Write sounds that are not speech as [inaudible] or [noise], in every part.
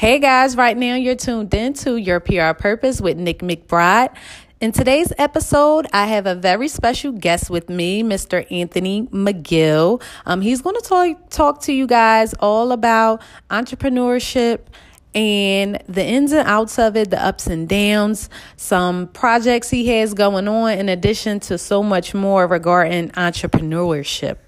Hey guys, right now you're tuned in to Your PR Purpose with Nick McBride. In today's episode, I have a very special guest with me, Mr. Anthony McGill. Um, he's going to talk talk to you guys all about entrepreneurship and the ins and outs of it, the ups and downs, some projects he has going on, in addition to so much more regarding entrepreneurship.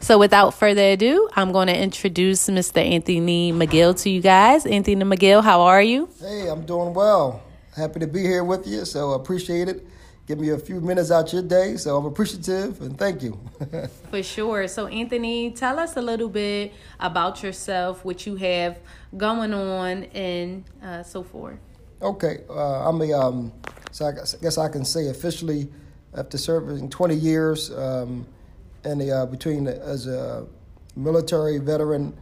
So, without further ado, I'm going to introduce Mr. Anthony McGill to you guys. Anthony McGill, how are you? Hey, I'm doing well. Happy to be here with you, so appreciate it. Give me a few minutes out your day, so I'm appreciative and thank you. [laughs] For sure. So, Anthony, tell us a little bit about yourself, what you have going on, and uh, so forth. Okay, uh, I'm a um, so I guess I can say officially after serving 20 years. Um, and the, uh, between the, as a military veteran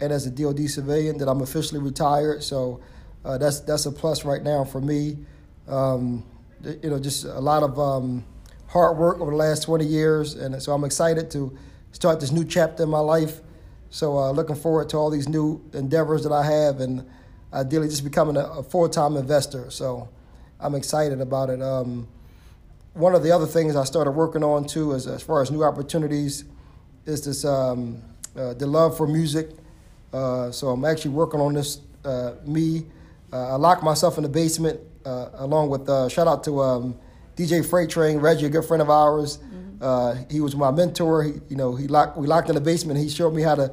and as a DoD civilian that I'm officially retired. So uh, that's that's a plus right now for me. Um, you know, just a lot of um, hard work over the last 20 years, and so I'm excited to start this new chapter in my life. So uh, looking forward to all these new endeavors that I have, and ideally just becoming a, a full-time investor. So I'm excited about it. Um, one of the other things I started working on too, is as far as new opportunities, is this um, uh, the love for music. Uh, so I'm actually working on this. Uh, me, uh, I locked myself in the basement uh, along with uh, shout out to um, DJ Freight Train Reggie, a good friend of ours. Mm-hmm. he was my mentor. He, you know, he locked we locked in the basement. He showed me how to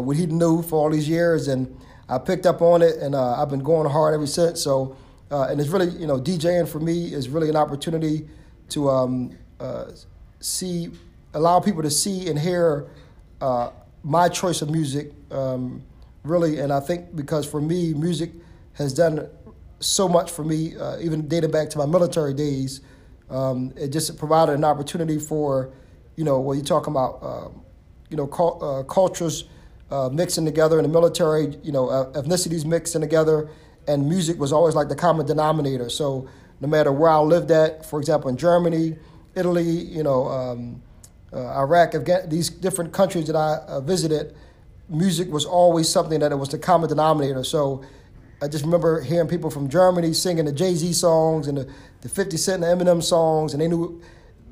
what he knew for all these years, and I picked up on it, and I've been going hard ever since. So, and it's really you know DJing for me is really an opportunity to um, uh, see, allow people to see and hear uh, my choice of music, um, really. And I think because for me, music has done so much for me, uh, even dating back to my military days. Um, it just provided an opportunity for, you know, when you're talking about, um, you know, cult, uh, cultures uh, mixing together in the military, you know, uh, ethnicities mixing together, and music was always like the common denominator. So no matter where I lived at, for example, in Germany, Italy, you know, um, uh, Iraq, these different countries that I uh, visited, music was always something that it was the common denominator. So I just remember hearing people from Germany singing the Jay Z songs and the, the 50 Cent and Eminem songs, and they knew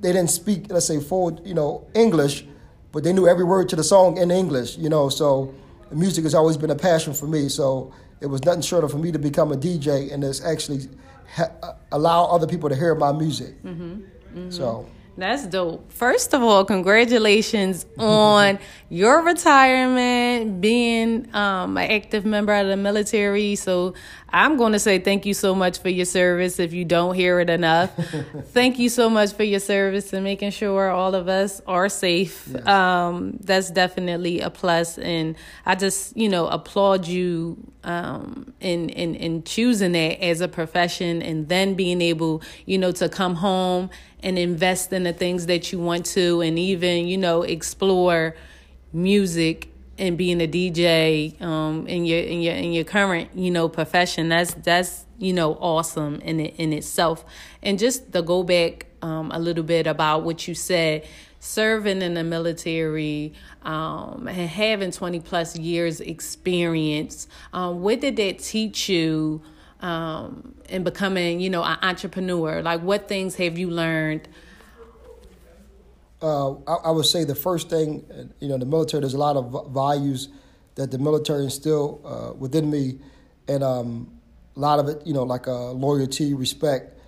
they didn't speak, let's say, full, you know, English, but they knew every word to the song in English, you know. So music has always been a passion for me. So it was nothing short of for me to become a DJ, and it's actually ha- allow other people to hear my music. Mm-hmm. Mm-hmm. So that's dope. First of all, congratulations on [laughs] your retirement, being um, an active member of the military. So I'm going to say thank you so much for your service if you don't hear it enough. [laughs] thank you so much for your service and making sure all of us are safe. Yes. Um, that's definitely a plus, and I just you know applaud you um, in in in choosing it as a profession, and then being able you know to come home and invest in the things that you want to, and even you know explore music and being a DJ um, in your in your in your current you know profession. That's that's you know awesome in it in itself. And just to go back um, a little bit about what you said serving in the military um, and having 20 plus years experience um, what did that teach you um, in becoming you know an entrepreneur like what things have you learned uh, I, I, would say the first thing, you know, the military. There's a lot of values that the military instill uh, within me, and um, a lot of it, you know, like uh, loyalty, respect,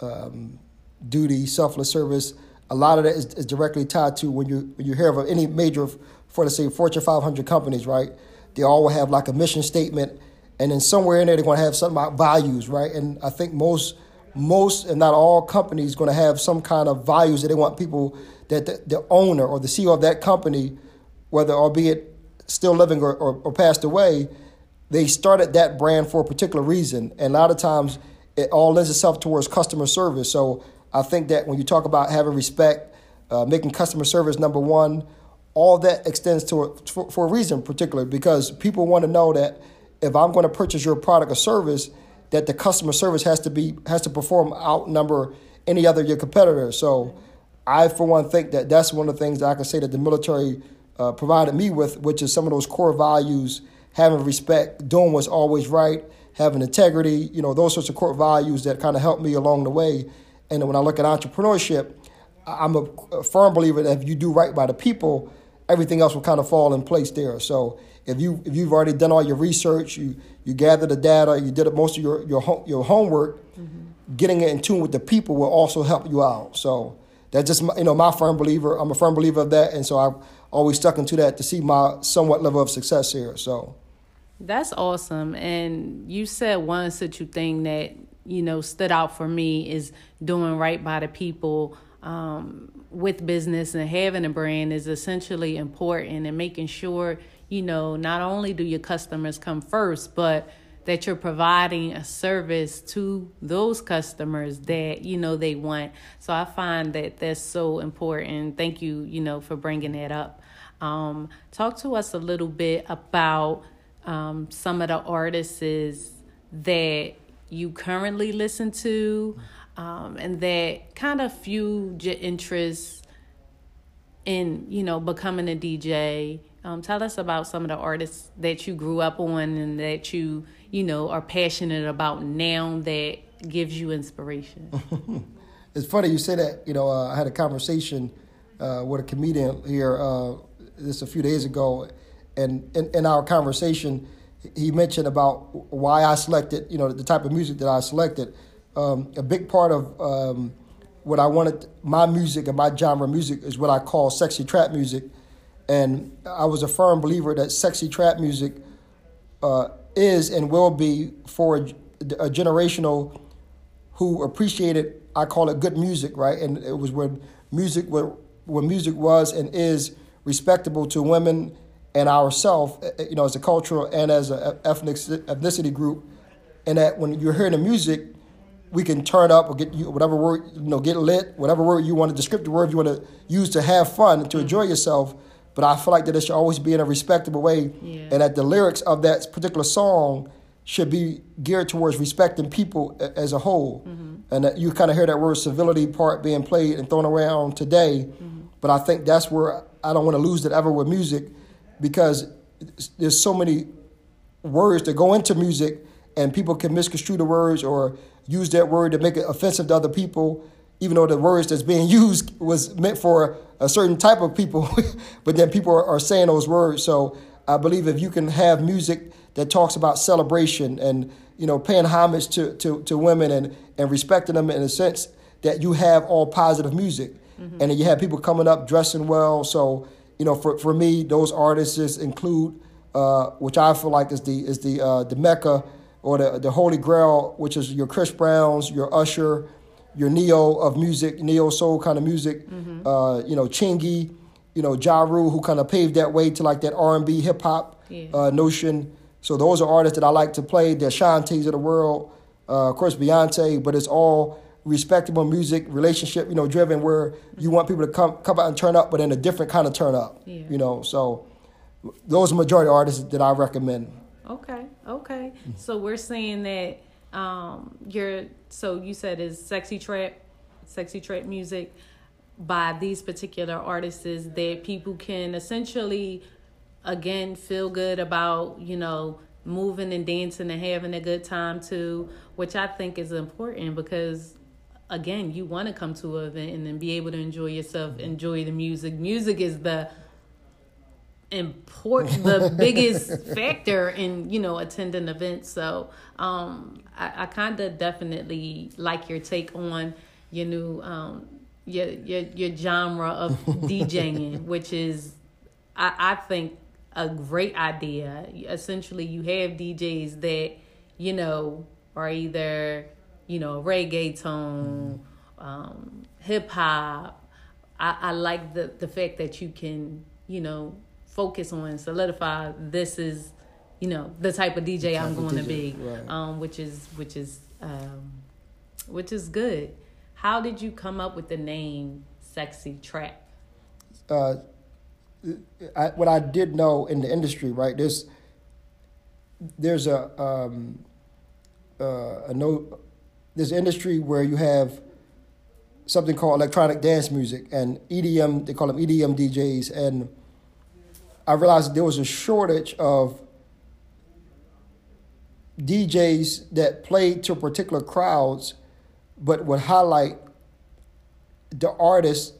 um, duty, selfless service. A lot of that is, is, directly tied to when you when you hear of any major, for let's say Fortune 500 companies, right? They all will have like a mission statement, and then somewhere in there they're going to have something about values, right? And I think most most and not all companies going to have some kind of values that they want people that the, the, owner or the CEO of that company, whether albeit still living or, or, or, passed away, they started that brand for a particular reason. And a lot of times it all lends itself towards customer service. So I think that when you talk about having respect, uh, making customer service number one, all that extends to a, for, for a reason particular because people want to know that if I'm going to purchase your product or service, that the customer service has to be has to perform outnumber any other your competitors. So I, for one, think that that's one of the things that I can say that the military uh, provided me with, which is some of those core values having respect, doing what's always right, having integrity, you know, those sorts of core values that kind of helped me along the way. And when I look at entrepreneurship, I'm a, firm believer that if you do right by the people, everything else will kind of fall in place there. So if you if you've already done all your research, you you gather the data, you did most of your your your homework, mm-hmm. getting it in tune with the people will also help you out. So that's just my, you know my firm believer. I'm a firm believer of that, and so I've always stuck into that to see my somewhat level of success here. So that's awesome. And you said one such a thing that you know stood out for me is doing right by the people. Um, with business and having a brand is essentially important and making sure you know not only do your customers come first but that you're providing a service to those customers that you know they want. So i find that that's so important. Thank you you know for bringing that up. Um, talk to us a little bit about um, some of the artists that you currently listen to um, and that kind of fueled your interest in you know becoming a dj um, tell us about some of the artists that you grew up on and that you you know are passionate about now that gives you inspiration [laughs] it's funny you say that you know uh, i had a conversation uh, with a comedian here uh, a few days ago, and in, in our conversation, he mentioned about why I selected, you know, the type of music that I selected. Um, a big part of um, what I wanted, my music and my genre music is what I call sexy trap music. And I was a firm believer that sexy trap music uh, is and will be for a, a, generational who appreciated, I call it good music, right? And it was when music, when, when music was and is respectable to women and ourselves, eh, eh, you know, as a cultural and as an ethnic ethnicity group, and that when you're hearing the music, we can turn up or get you whatever word you know, get lit, whatever word you want to descriptive word you want to use to have fun to enjoy yourself. But I feel like that it should always be in a respectable way, yeah. and that the lyrics of that particular song should be geared towards respecting people as a whole. Mm-hmm. And that you kind of hear that word civility part being played and thrown around today. Mm-hmm. But I think that's where I don't want to lose it ever with music because there's so many words that go into music and people can misconstrue the words or use that word to make it offensive to other people even though the words that's being [laughs] used was meant for a certain type of people [laughs] but then people are, are saying those words so i believe if you can have music that talks about celebration and you know paying homage to, to, to women and, and respecting them in a sense that you have all positive music Mm-hmm. And then you have people coming up dressing well. So, you know, for, for me, those artists include, uh, which I feel like is the is the uh, the mecca or the the holy grail, which is your Chris Browns, your Usher, your neo of music, neo soul kind of music. Mm-hmm. Uh, you know, Chingy, you know, Ja Rule, who kind of paved that way to like that R and B hip hop yeah. Uh, notion. So those are artists that I like to play. The Ashantis of the world, uh, of course, Beyonce, but it's all respectable music, relationship, you know, driven where you want people to come come out and turn up, but in a different kind of turn up. Yeah. You know, so those are majority artists that I recommend. Okay, okay. So we're saying that um, you're so you said is sexy trap, sexy trap music by these particular artists is that people can essentially again feel good about you know moving and dancing and having a good time too which i think is important because again, you want to come to an event and then be able to enjoy yourself, enjoy the music. Music is the important the [laughs] biggest factor in you know attending events. So um i, I kind of definitely like your take on your new um your your your genre of [laughs] djing which is i i think a great idea. Essentially you have djs that you know are either you know, reggae reggaeton, um, hip hop. I, I like the, the fact that you can, you know, focus on solidify this is, you know, the type of DJ I'm going DJ, to be, right. um, which is which is um, which is good. How did you come up with the name Sexy Trap? Uh, I, what I did know in the industry, right? There's there's a um, uh, a no this industry where you have something called electronic dance music and EDM, they call them EDM DJs. And I realized there was a shortage of DJs that played to particular crowds, but would highlight the artists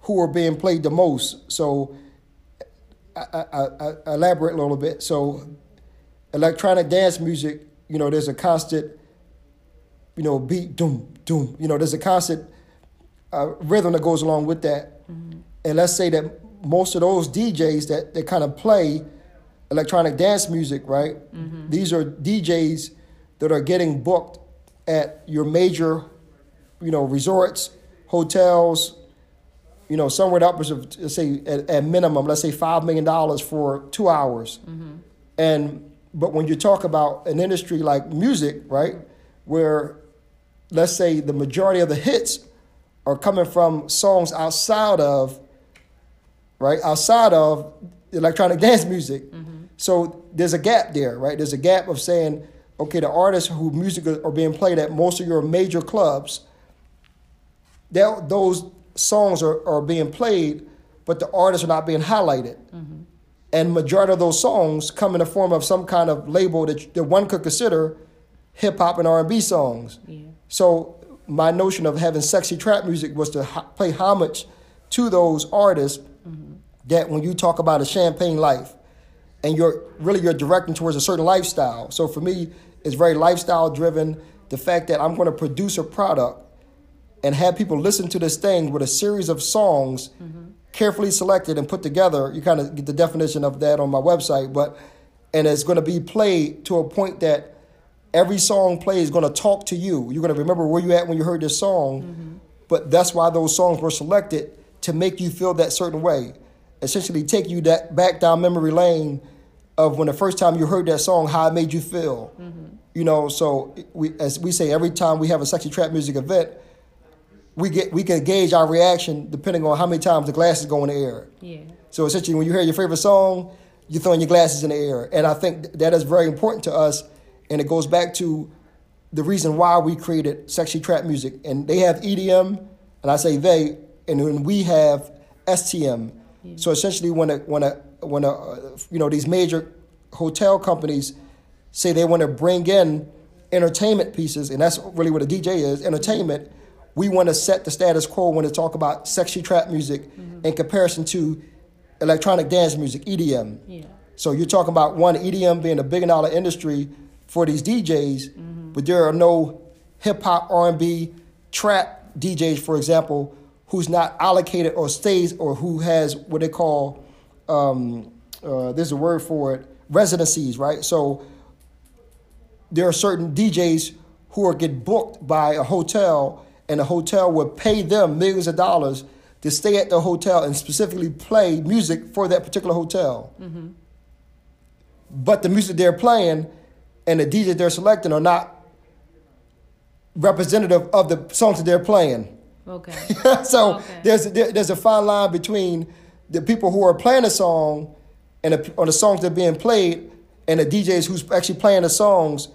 who were being played the most. So I, I, I, I elaborate a little bit. So electronic dance music, you know, there's a constant, you know, beat, doom, doom. You know, there's a constant uh, rhythm that goes along with that. Mm-hmm. And let's say that most of those DJs that, that kind of play electronic dance music, right? Mm-hmm. These are DJs that are getting booked at your major, you know, resorts, hotels, you know, somewhere upwards of let's say at, at minimum, let's say five million dollars for two hours. Mm-hmm. And but when you talk about an industry like music, right, where let's say the majority of the hits are coming from songs outside of right outside of electronic [laughs] dance music. Mm-hmm. So there's a gap there, right? There's a gap of saying, okay, the artists who music are being played at most of your major clubs, that those songs are, are being played, but the artists are not being highlighted. Mm-hmm. And majority of those songs come in the form of some kind of label that, that one could consider hip hop and R and B songs. Yeah. So my notion of having sexy trap music was to ho- play homage to those artists. That when you talk about a champagne life and you're really you're directing towards a certain lifestyle. So for me, it's very lifestyle driven. The fact that I'm going to produce a product and have people listen to this thing with a series of songs mm-hmm. carefully selected and put together. You kind of get the definition of that on my website, but and it's going to be played to a point that every song played is going to talk to you. You're going to remember where you at when you heard this song, mm-hmm. but that's why those songs were selected to make you feel that certain way. Essentially, take you that back down memory lane of when the first time you heard that song, how it made you feel. Mm-hmm. You know, so we, as we say, every time we have a sexy trap music event, we get we can gauge our reaction depending on how many times the glasses go in the air. Yeah. So essentially, when you hear your favorite song, you're throwing your glasses in the air, and I think that is very important to us, and it goes back to the reason why we created sexy trap music, and they have EDM, and I say they, and then we have STM. Yeah. So essentially, when a when a when a you know these major hotel companies say they want to bring in entertainment pieces, and that's really what a DJ is, entertainment we want to set the status quo when they talk about sexy trap music mm-hmm. in comparison to electronic dance music, EDM. Yeah. So you're talking about one EDM being a billion dollar industry for these DJs, mm-hmm. but there are no hip hop, R&B, trap DJs, for example, who's not allocated or stays or who has what they call um, uh, there's a word for it residencies, right? So there are certain DJs who are get booked by a hotel and the hotel would pay them millions of dollars to stay at the hotel and specifically play music for that particular hotel. Mm-hmm. But the music they're playing and the DJs they're selecting are not representative of the songs that they're playing. Okay. [laughs] so okay. there's there, there's a fine line between the people who are playing a song and the, or the songs that are being played and the DJs who's actually playing the songs.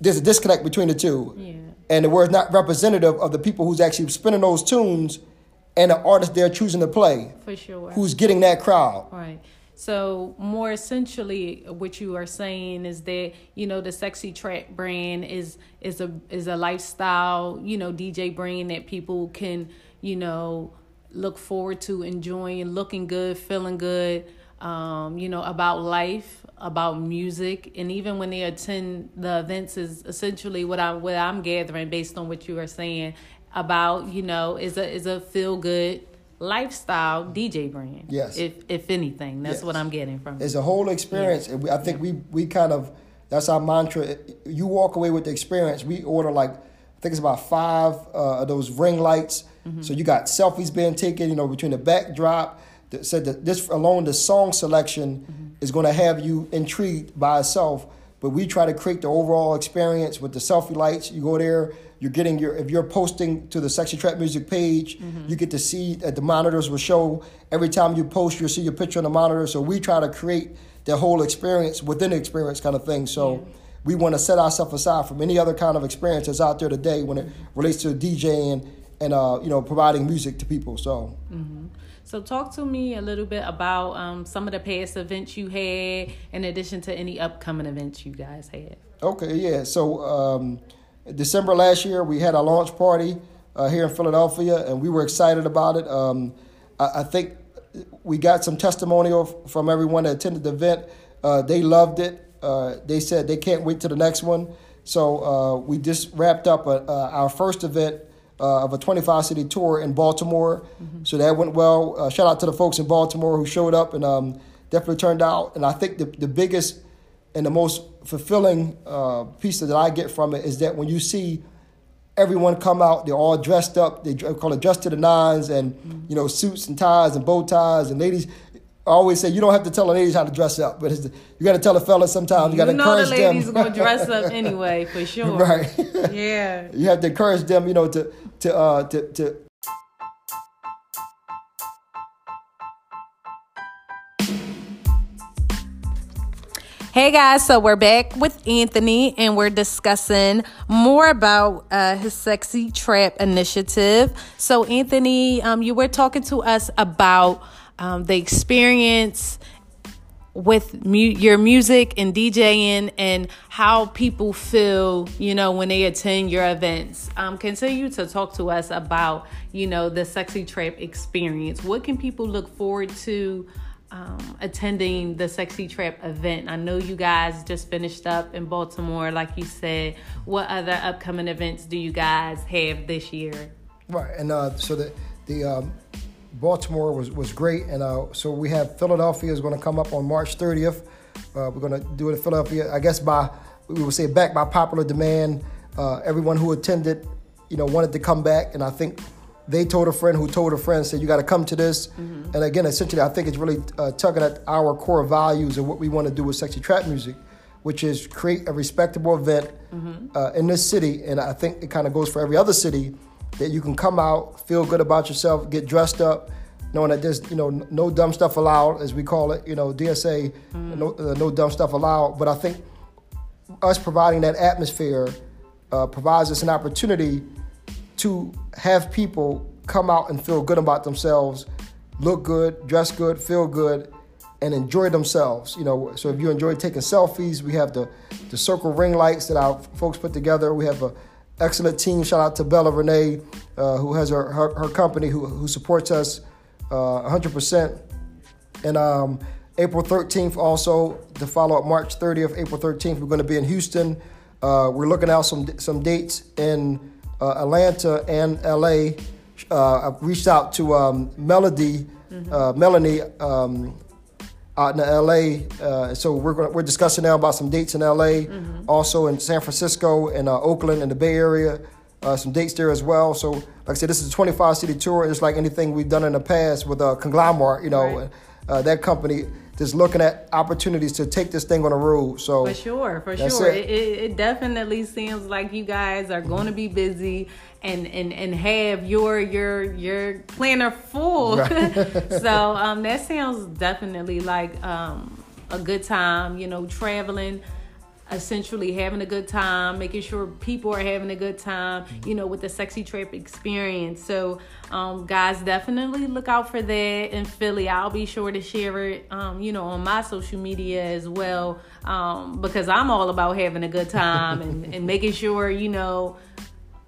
There's a disconnect between the two. Yeah and we're not representative of the people who's actually spinning those tunes and the artist they're choosing to play. For sure. Who's getting that crowd. Right. So more essentially what you are saying is that, you know, the sexy trap brand is is a is a lifestyle, you know, DJ brand that people can, you know, look forward to enjoying, looking good, feeling good, um, you know, about life, about music, and even when they attend the events, is essentially what I what I'm gathering based on what you are saying about you know is a is a feel good lifestyle DJ brand. Yes. If if anything, that's yes. what I'm getting from. It. It's a whole experience. Yeah. I think yeah. we we kind of that's our mantra. You walk away with the experience. We order like I think it's about five uh, of those ring lights. Mm-hmm. So you got selfies being taken, you know, between the backdrop That said that this alone, the song selection mm-hmm. is going to have you intrigued by itself. But we try to create the overall experience with the selfie lights. You go there, you're getting your if you're posting to the Sexy Trap Music page, mm-hmm. you get to see that the monitors will show every time you post, you'll see your picture on the monitor. So we try to create the whole experience within the experience kind of thing. So. Yeah we want to set ourselves aside from any other kind of experience that's out there today when it relates to DJing and uh, you know providing music to people. So. Mm-hmm. So, talk to me a little bit about um, some of the past events you had, in addition to any upcoming events you guys had. Okay, yeah. So, um, December last year, we had a launch party uh, here in Philadelphia, and we were excited about it. Um, I, I, think we got some testimonial from everyone that attended the event. Uh, they loved it. Uh, they said they can't wait to the next one. So uh, we just wrapped up a, uh, our first event uh, of a 25 city tour in Baltimore. Mm-hmm. So that went well. Uh, shout out to the folks in Baltimore who showed up and um, definitely turned out. And I think the, the biggest and the most fulfilling uh, piece that I get from it is that when you see everyone come out, they're all dressed up. They call it dressed to the nines, and mm-hmm. you know suits and ties and bow ties, and ladies. I always say you don't have to tell the ladies how to dress up, but the, you got to tell the fellas sometimes. You got to encourage them. You know the ladies gonna dress up [laughs] anyway, for sure. Right. Yeah. [laughs] you have to encourage them, you know, to to uh, to to Hey guys, so we're back with Anthony and we're discussing more about uh, his Sexy Trap initiative. So, Anthony, um, you were talking to us about um, the experience with mu- your music and DJing and how people feel, you know, when they attend your events. Um, continue to talk to us about, you know, the Sexy Trap experience. What can people look forward to? Um, attending the Sexy Trap event. I know you guys just finished up in Baltimore, like you said. What other upcoming events do you guys have this year? Right, and uh, so the the um, Baltimore was was great, and uh, so we have Philadelphia is going to come up on March 30th. Uh, we're going to do it in Philadelphia, I guess by we would say back by popular demand. Uh, everyone who attended, you know, wanted to come back, and I think they told a friend who told a friend said you got to come to this mm-hmm. and again essentially i think it's really uh, tugging at our core values and what we want to do with sexy trap music which is create a respectable event mm-hmm. uh, in this city and i think it kind of goes for every other city that you can come out feel good about yourself get dressed up knowing that there's you know no dumb stuff allowed as we call it you know dsa mm-hmm. no, uh, no dumb stuff allowed but i think us providing that atmosphere uh, provides us an opportunity to have people come out and feel good about themselves, look good, dress good, feel good, and enjoy themselves. You know, so if you enjoy taking selfies, we have the the circle ring lights that our folks put together. We have an excellent team. Shout out to Bella Renee, uh, who has her, her, her company who who supports us uh, 100%. And um, April 13th also the follow up March 30th, April 13th, we're going to be in Houston. Uh, we're looking out some some dates in uh, Atlanta and LA. Uh, I've reached out to um, Melody, mm-hmm. uh, Melanie um, out in LA. Uh, so we're gonna, we're discussing now about some dates in LA, mm-hmm. also in San Francisco and uh, Oakland in the Bay Area. Uh, some dates there as well. So, like I said, this is a 25 city tour. It's like anything we've done in the past with a conglomerate, you know, right. that company just looking at opportunities to take this thing on the road. So for sure, for sure, it. It, it. definitely seems like you guys are going to be busy and and and have your your your planner full. Right. [laughs] [laughs] so um, that sounds definitely like um, a good time. You know, traveling essentially having a good time, making sure people are having a good time, you know, with the sexy trap experience. So, um, guys, definitely look out for that in Philly. I'll be sure to share it, um, you know, on my social media as well, um, because I'm all about having a good time and, and making sure, you know,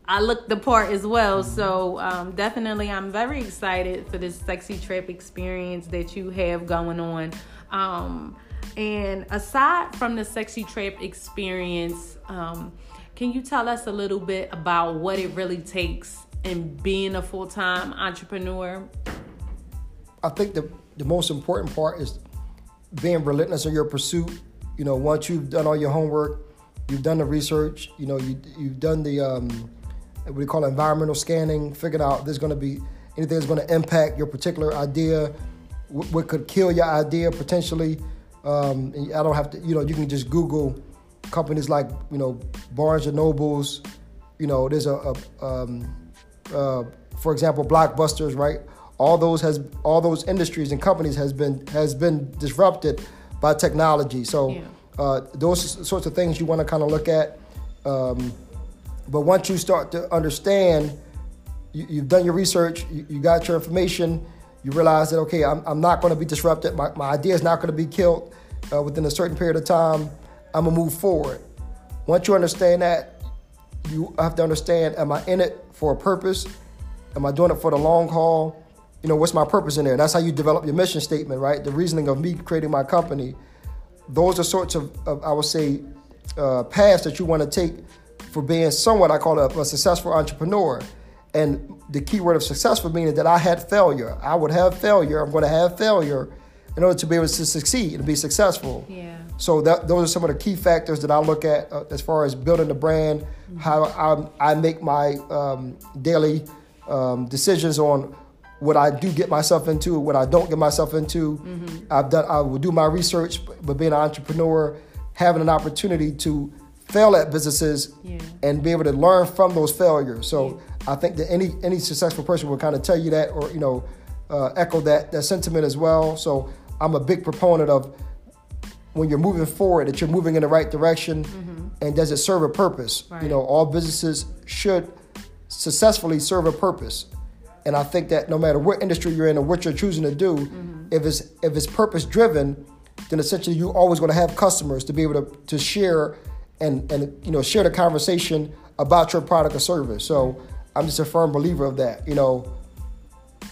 I look the part as well. So um, definitely, I'm very excited for this sexy trap experience that you have going on. Um, and aside from the sexy trap experience, um, can you tell us a little bit about what it really takes in being a full time entrepreneur? I think the, the most important part is being relentless in your pursuit. You know, once you've done all your homework, you've done the research, you know, you, you've done the, um, what we call environmental scanning, figured out there's going to be anything that's going to impact your particular idea, what could kill your idea potentially um, I don't have to, you know, you can just Google companies like, you know, Barnes and Nobles. You know, there's a, a um, uh, for example, Blockbusters, right? All those has all those industries and companies has been has been disrupted by technology. So yeah. uh, those sorts of things you want to kind of look at. Um, but once you start to understand, you, have done your research, you, you got your information, You realize that okay, I'm, I'm not going to be disrupted. My, my idea is not going to be killed uh, within a certain period of time. I'm gonna move forward. Once you understand that, you have to understand: Am I in it for a purpose? Am I doing it for the long haul? You know, what's my purpose in there? That's how you develop your mission statement, right? The reasoning of me creating my company. Those are sorts of, of I would say, uh, paths that you want to take for being somewhat, I call a, a successful entrepreneur. And the key word of successful meaning that I had failure. I would have failure. I'm going to have failure in order to be able to succeed and be successful. Yeah. So that, those are some of the key factors that I look at uh, as far as building the brand, mm-hmm. how I, I, make my um, daily um, decisions on what I do get myself into, what I don't get myself into. Mm-hmm. I've done. I will do my research, but being an entrepreneur, having an opportunity to fail at businesses yeah. and be able to learn from those failures. So yeah. I think that any any successful person will kind of tell you that, or you know, uh, echo that that sentiment as well. So I'm a big proponent of when you're moving forward that you're moving in the right direction, mm-hmm. and does it serve a purpose? Right. You know, all businesses should successfully serve a purpose. And I think that no matter what industry you're in or what you're choosing to do, mm-hmm. if it's if it's purpose driven, then essentially you're always going to have customers to be able to, to share and and you know share the conversation about your product or service. So I'm just a firm believer of that. You know.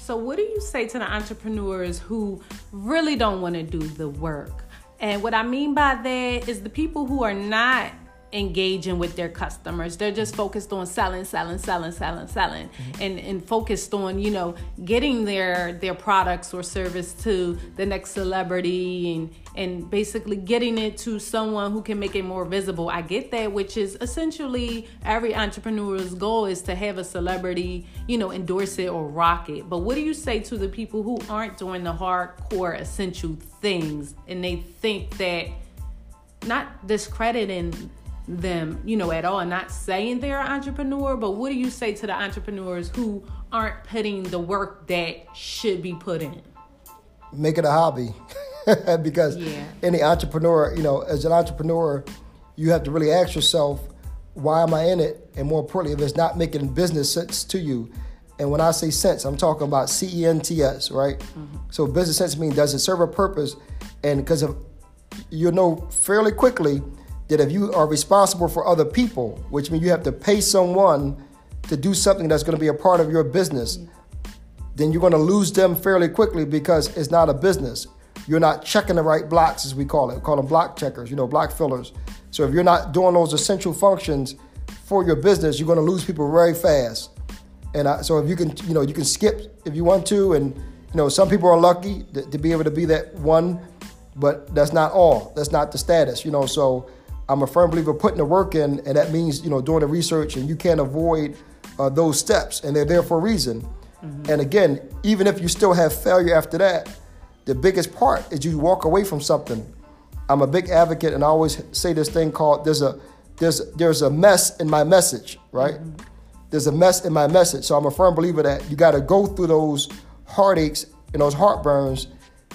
So what do you say to the entrepreneurs who really don't want to do the work? And what I mean by that is the people who are not engaging with their customers. They're just focused on selling, selling, selling, selling, selling, mm-hmm. and and focused on you know getting their their products or service to the next celebrity and and basically getting it to someone who can make it more visible. I get that, which is essentially every entrepreneur's goal is to have a celebrity you know endorse it or rock it. But what do you say to the people who aren't doing the hardcore essential things and they think that not discrediting them, you know, at all. Not saying they're an entrepreneur, but what do you say to the entrepreneurs who aren't putting the work that should be put in? Make it a hobby. [laughs] because yeah. any entrepreneur, you know, as an entrepreneur, you have to really ask yourself, why am I in it? And more importantly, if it's not making business sense to you. And when I say sense, I'm talking about C E N T S, right? Mm-hmm. So business sense means does it serve a purpose? And because of you'll know fairly quickly that if you are responsible for other people, which means you have to pay someone to do something that's going to be a part of your business, then you're going to lose them fairly quickly because it's not a business. You're not checking the right blocks, as we call it. We call them block checkers, you know, block fillers. So if you're not doing those essential functions for your business, you're going to lose people very fast. And I, so if you can, you know, you can skip if you want to, and you know, some people are lucky to, to be able to be that one, but that's not all. That's not the status, you know. So I'm a firm believer putting the work in, and that means you know doing the research, and you can't avoid uh, those steps, and they're there for a reason. Mm-hmm. And again, even if you still have failure after that, the biggest part is you walk away from something. I'm a big advocate, and I always say this thing called there's a there's there's a mess in my message, right? Mm-hmm. There's a mess in my message. So I'm a firm believer that you got to go through those heartaches and those heartburns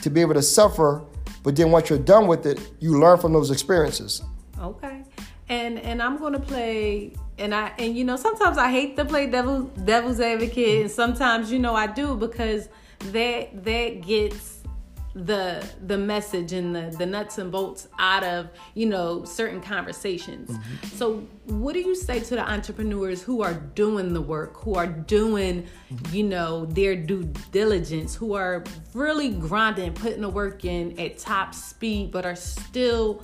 to be able to suffer. But then once you're done with it, you learn from those experiences. Okay. And and I'm gonna play and I and you know sometimes I hate to play devil devil's advocate and sometimes you know I do because that that gets the the message and the the nuts and bolts out of you know certain conversations mm-hmm. so what do you say to the entrepreneurs who are doing the work who are doing mm-hmm. you know their due diligence who are really grinding putting the work in at top speed but are still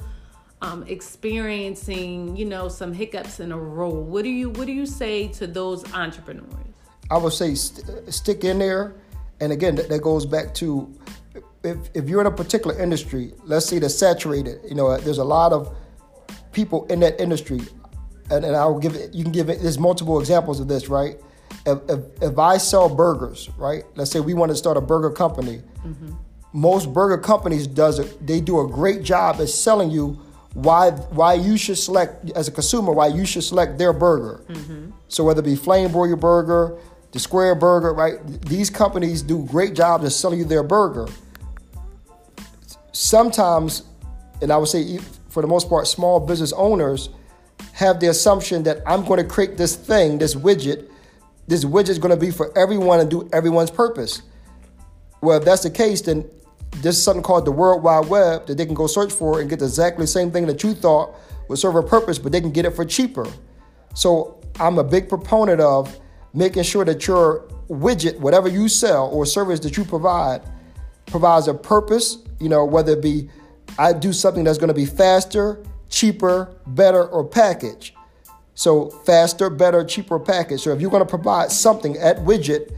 um, experiencing, you know, some hiccups in a role. What do you What do you say to those entrepreneurs? I would say st- stick in there, and again, that, that goes back to if if you're in a particular industry, let's say that's saturated. You know, there's a lot of people in that industry, and, and I'll give it. You can give it. There's multiple examples of this, right? If, if, if I sell burgers, right? Let's say we want to start a burger company. Mm-hmm. Most burger companies does it. They do a great job at selling you why why you should select as a consumer why you should select their burger. Mm-hmm. So whether it be Flame Broil Burger, the Square Burger, right? These companies do great jobs of selling you their burger. Sometimes, and I would say for the most part, small business owners have the assumption that I'm going to create this thing, this widget. This widget is going to be for everyone and do everyone's purpose. well, if that's the case, then there's something called the World Wide Web that they can go search for and get exactly the same thing that you thought would serve a purpose, but they can get it for cheaper. So I'm a big proponent of making sure that your widget, whatever you sell or service that you provide, provides a purpose, you know, whether it be I do something that's going to be faster, cheaper, better, or package. So faster, better, cheaper package. So if you're going to provide something at widget,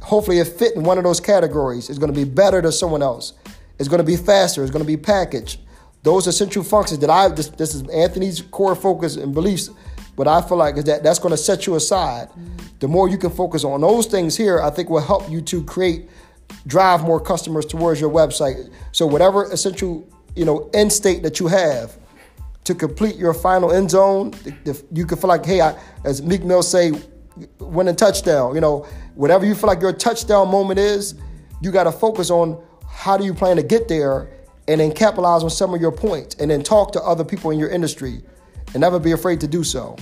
hopefully it fit in one of those categories. It's going to be better than someone else. It's going to be faster. It's going to be packaged. Those essential functions that I this, this is Anthony's core focus and beliefs. But I feel like is that that's going to set you aside. The more you can focus on those things here, I think will help you to create, drive more customers towards your website. So whatever essential you know end state that you have, to complete your final end zone, if you can feel like, hey, I, as Meek Mill say, winning touchdown. You know, whatever you feel like your touchdown moment is, you got to focus on how do you plan to get there, and then capitalize on some of your points, and then talk to other people in your industry, and never be afraid to do so.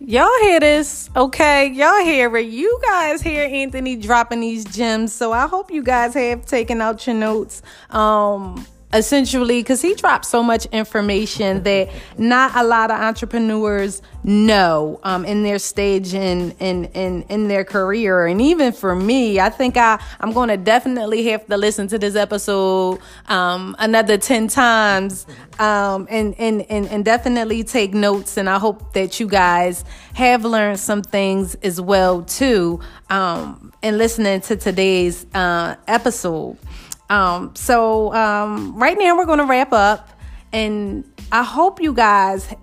Y'all hear this, okay? Y'all hear it. You guys hear Anthony dropping these gems, so I hope you guys have taken out your notes. Um, essentially because he dropped so much information that not a lot of entrepreneurs know um, in their stage in, in in in their career. And even for me i think i i'm going to definitely have to listen to this episode um, another 10 times um, and, and and and definitely take notes. And i hope that you guys have learned some things as well too um, in listening to today's uh, episode um, so um, right now we're going to wrap up, and I hope you guys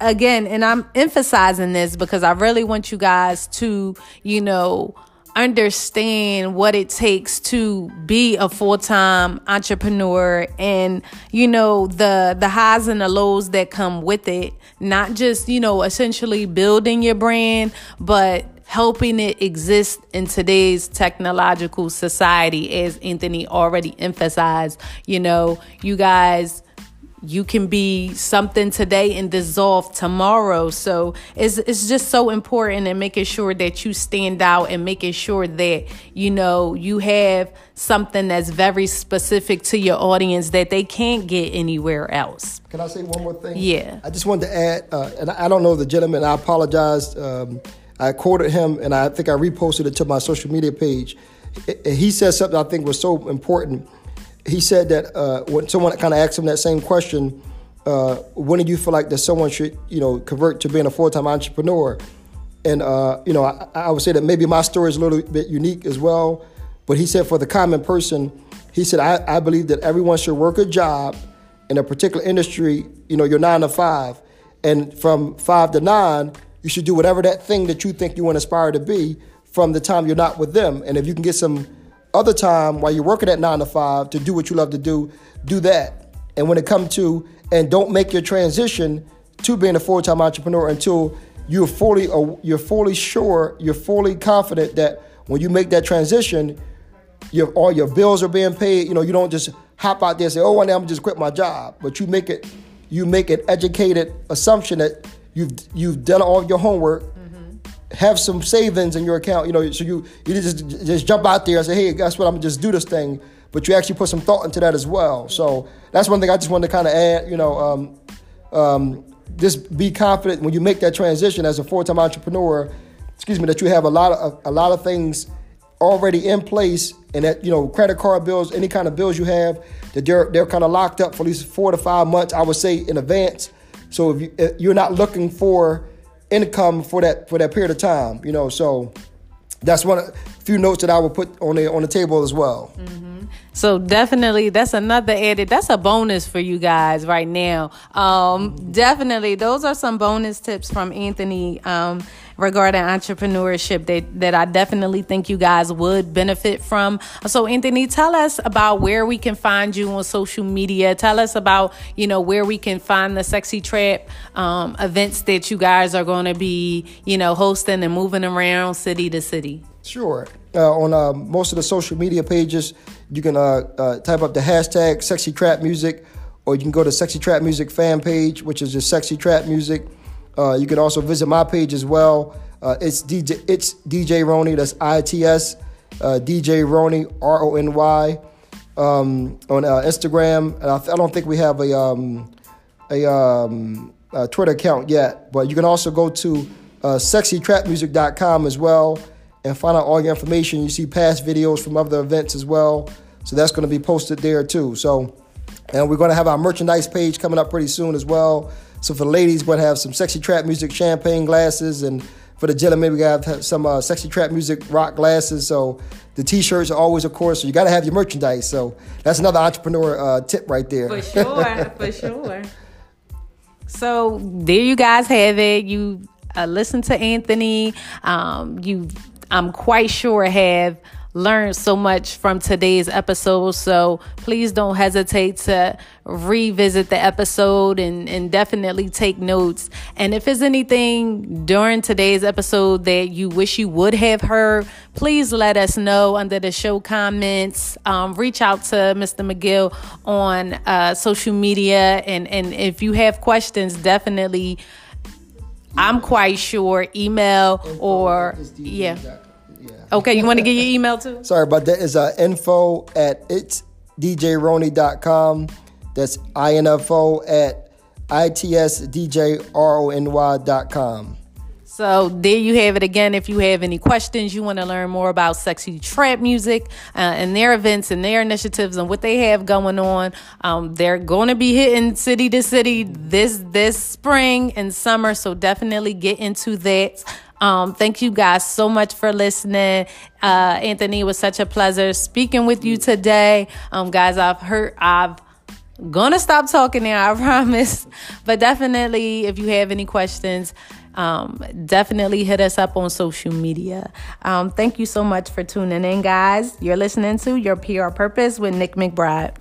again, and I'm emphasizing this because I really want you guys to, you know, understand what it takes to be a full-time entrepreneur and you know the the highs and the lows that come with it. Not just you know essentially building your brand but helping it exist in today's technological society, as Anthony already emphasized. You know, you guys you can be something today and dissolve tomorrow. So it's it's just so important and making sure that you stand out and making sure that you know you have something that's very specific to your audience that they can't get anywhere else. Can I say one more thing? Yeah. I just wanted to add, uh, and I don't know the gentleman. I apologize. Um, I quoted him, and I think I reposted it to my social media page. He said something I think was so important. He said that uh, when someone kind of asked him that same question, uh, when do you feel like that someone should, you know, convert to being a full-time entrepreneur? And uh, you know, I, I, would say that maybe my story is a little bit unique as well. But he said for the common person, he said I, I believe that everyone should work a job in a particular industry. You know, you're nine to five, and from five to nine, you should do whatever that thing that you think you want to aspire to be from the time you're not with them. And if you can get some other time while you're working at nine to five to do what you love to do, do that. And when it comes to, and don't make your transition to being a full-time entrepreneur until you're fully, uh, you're fully sure, you're fully confident that when you make that transition, your all your bills are being paid. You know, you don't just hop out there and say, "Oh, one day I'm just quit my job," but you make it, you make an educated assumption that You've you've done all your homework. Mm-hmm. Have some savings in your account. You know, so you you just just jump out there and say, hey, guess what? I'm gonna just do this thing. But you actually put some thought into that as well. So that's one thing I just wanted to kind of add. You know, um, um, just be confident when you make that transition as a full-time entrepreneur. Excuse me, that you have a lot of a lot of things already in place, and that you know credit card bills, any kind of bills you have, that they're they're kind of locked up for at least four to five months. I would say in advance so if, you, if you're not looking for income for that for that period of time, you know, so that's one of few notes that I would put on the on the table as well. Mm-hmm. So definitely, that's another edit. That's a bonus for you guys right now. Um, definitely, those are some bonus tips from Anthony. Um, regarding entrepreneurship that, that I definitely think you guys would benefit from. So, Anthony, tell us about where we can find you on social media. Tell us about, you know, where we can find the Sexy Trap um, events that you guys are going to be, you know, hosting and moving around city to city. Sure. Uh, on uh, most of the social media pages, you can uh, uh type up the hashtag Sexy Trap Music, or you can go to Sexy Trap Music fan page, which is just Sexy Trap Music. Uh, you can also visit my page as well. Uh, it's DJ it's DJ Rony. That's I T S uh, DJ Rony R O N Y um, on uh, Instagram. I, I, don't think we have a um, a, um, a, Twitter account yet, but you can also go to uh, sexytrapmusic.com as well and find out all your information. You see past videos from other events as well, so that's going to be posted there too. So, and we're going to have our merchandise page coming up pretty soon as well. So for the ladies, we'll have some sexy trap music champagne glasses, and for the gentlemen, we got some uh, sexy trap music rock glasses. So the t-shirts are always, of course. So you got to have your merchandise. So that's another entrepreneur uh, tip right there. For sure, for sure. So there you guys have it. You uh, listen to Anthony. Um, you, I'm quite sure have learned so much from today's episode. So please don't hesitate to revisit the episode and, and definitely take notes. And if there's anything during today's episode that you wish you would have heard, please let us know under the show comments. Um, reach out to Mr. McGill on uh, social media. And, and if you have questions, definitely. I'm quite sure email or yeah. Okay, you want to get your email too? Sorry about that. It's uh, info at it's djrony.com. That's info at itsdjrony.com. So there you have it again. If you have any questions, you want to learn more about sexy trap music uh, and their events and their initiatives and what they have going on, um, they're going to be hitting city to city this this spring and summer. So definitely get into that. Um, thank you guys so much for listening. Uh, Anthony, it was such a pleasure speaking with you today. Um, guys, I've heard, I've gonna stop talking now, I [laughs] promise. But definitely, if you have any questions, um, definitely hit us up on social media. Um, thank you so much for tuning in, guys. You're listening to Your PR Purpose with Nick McBride.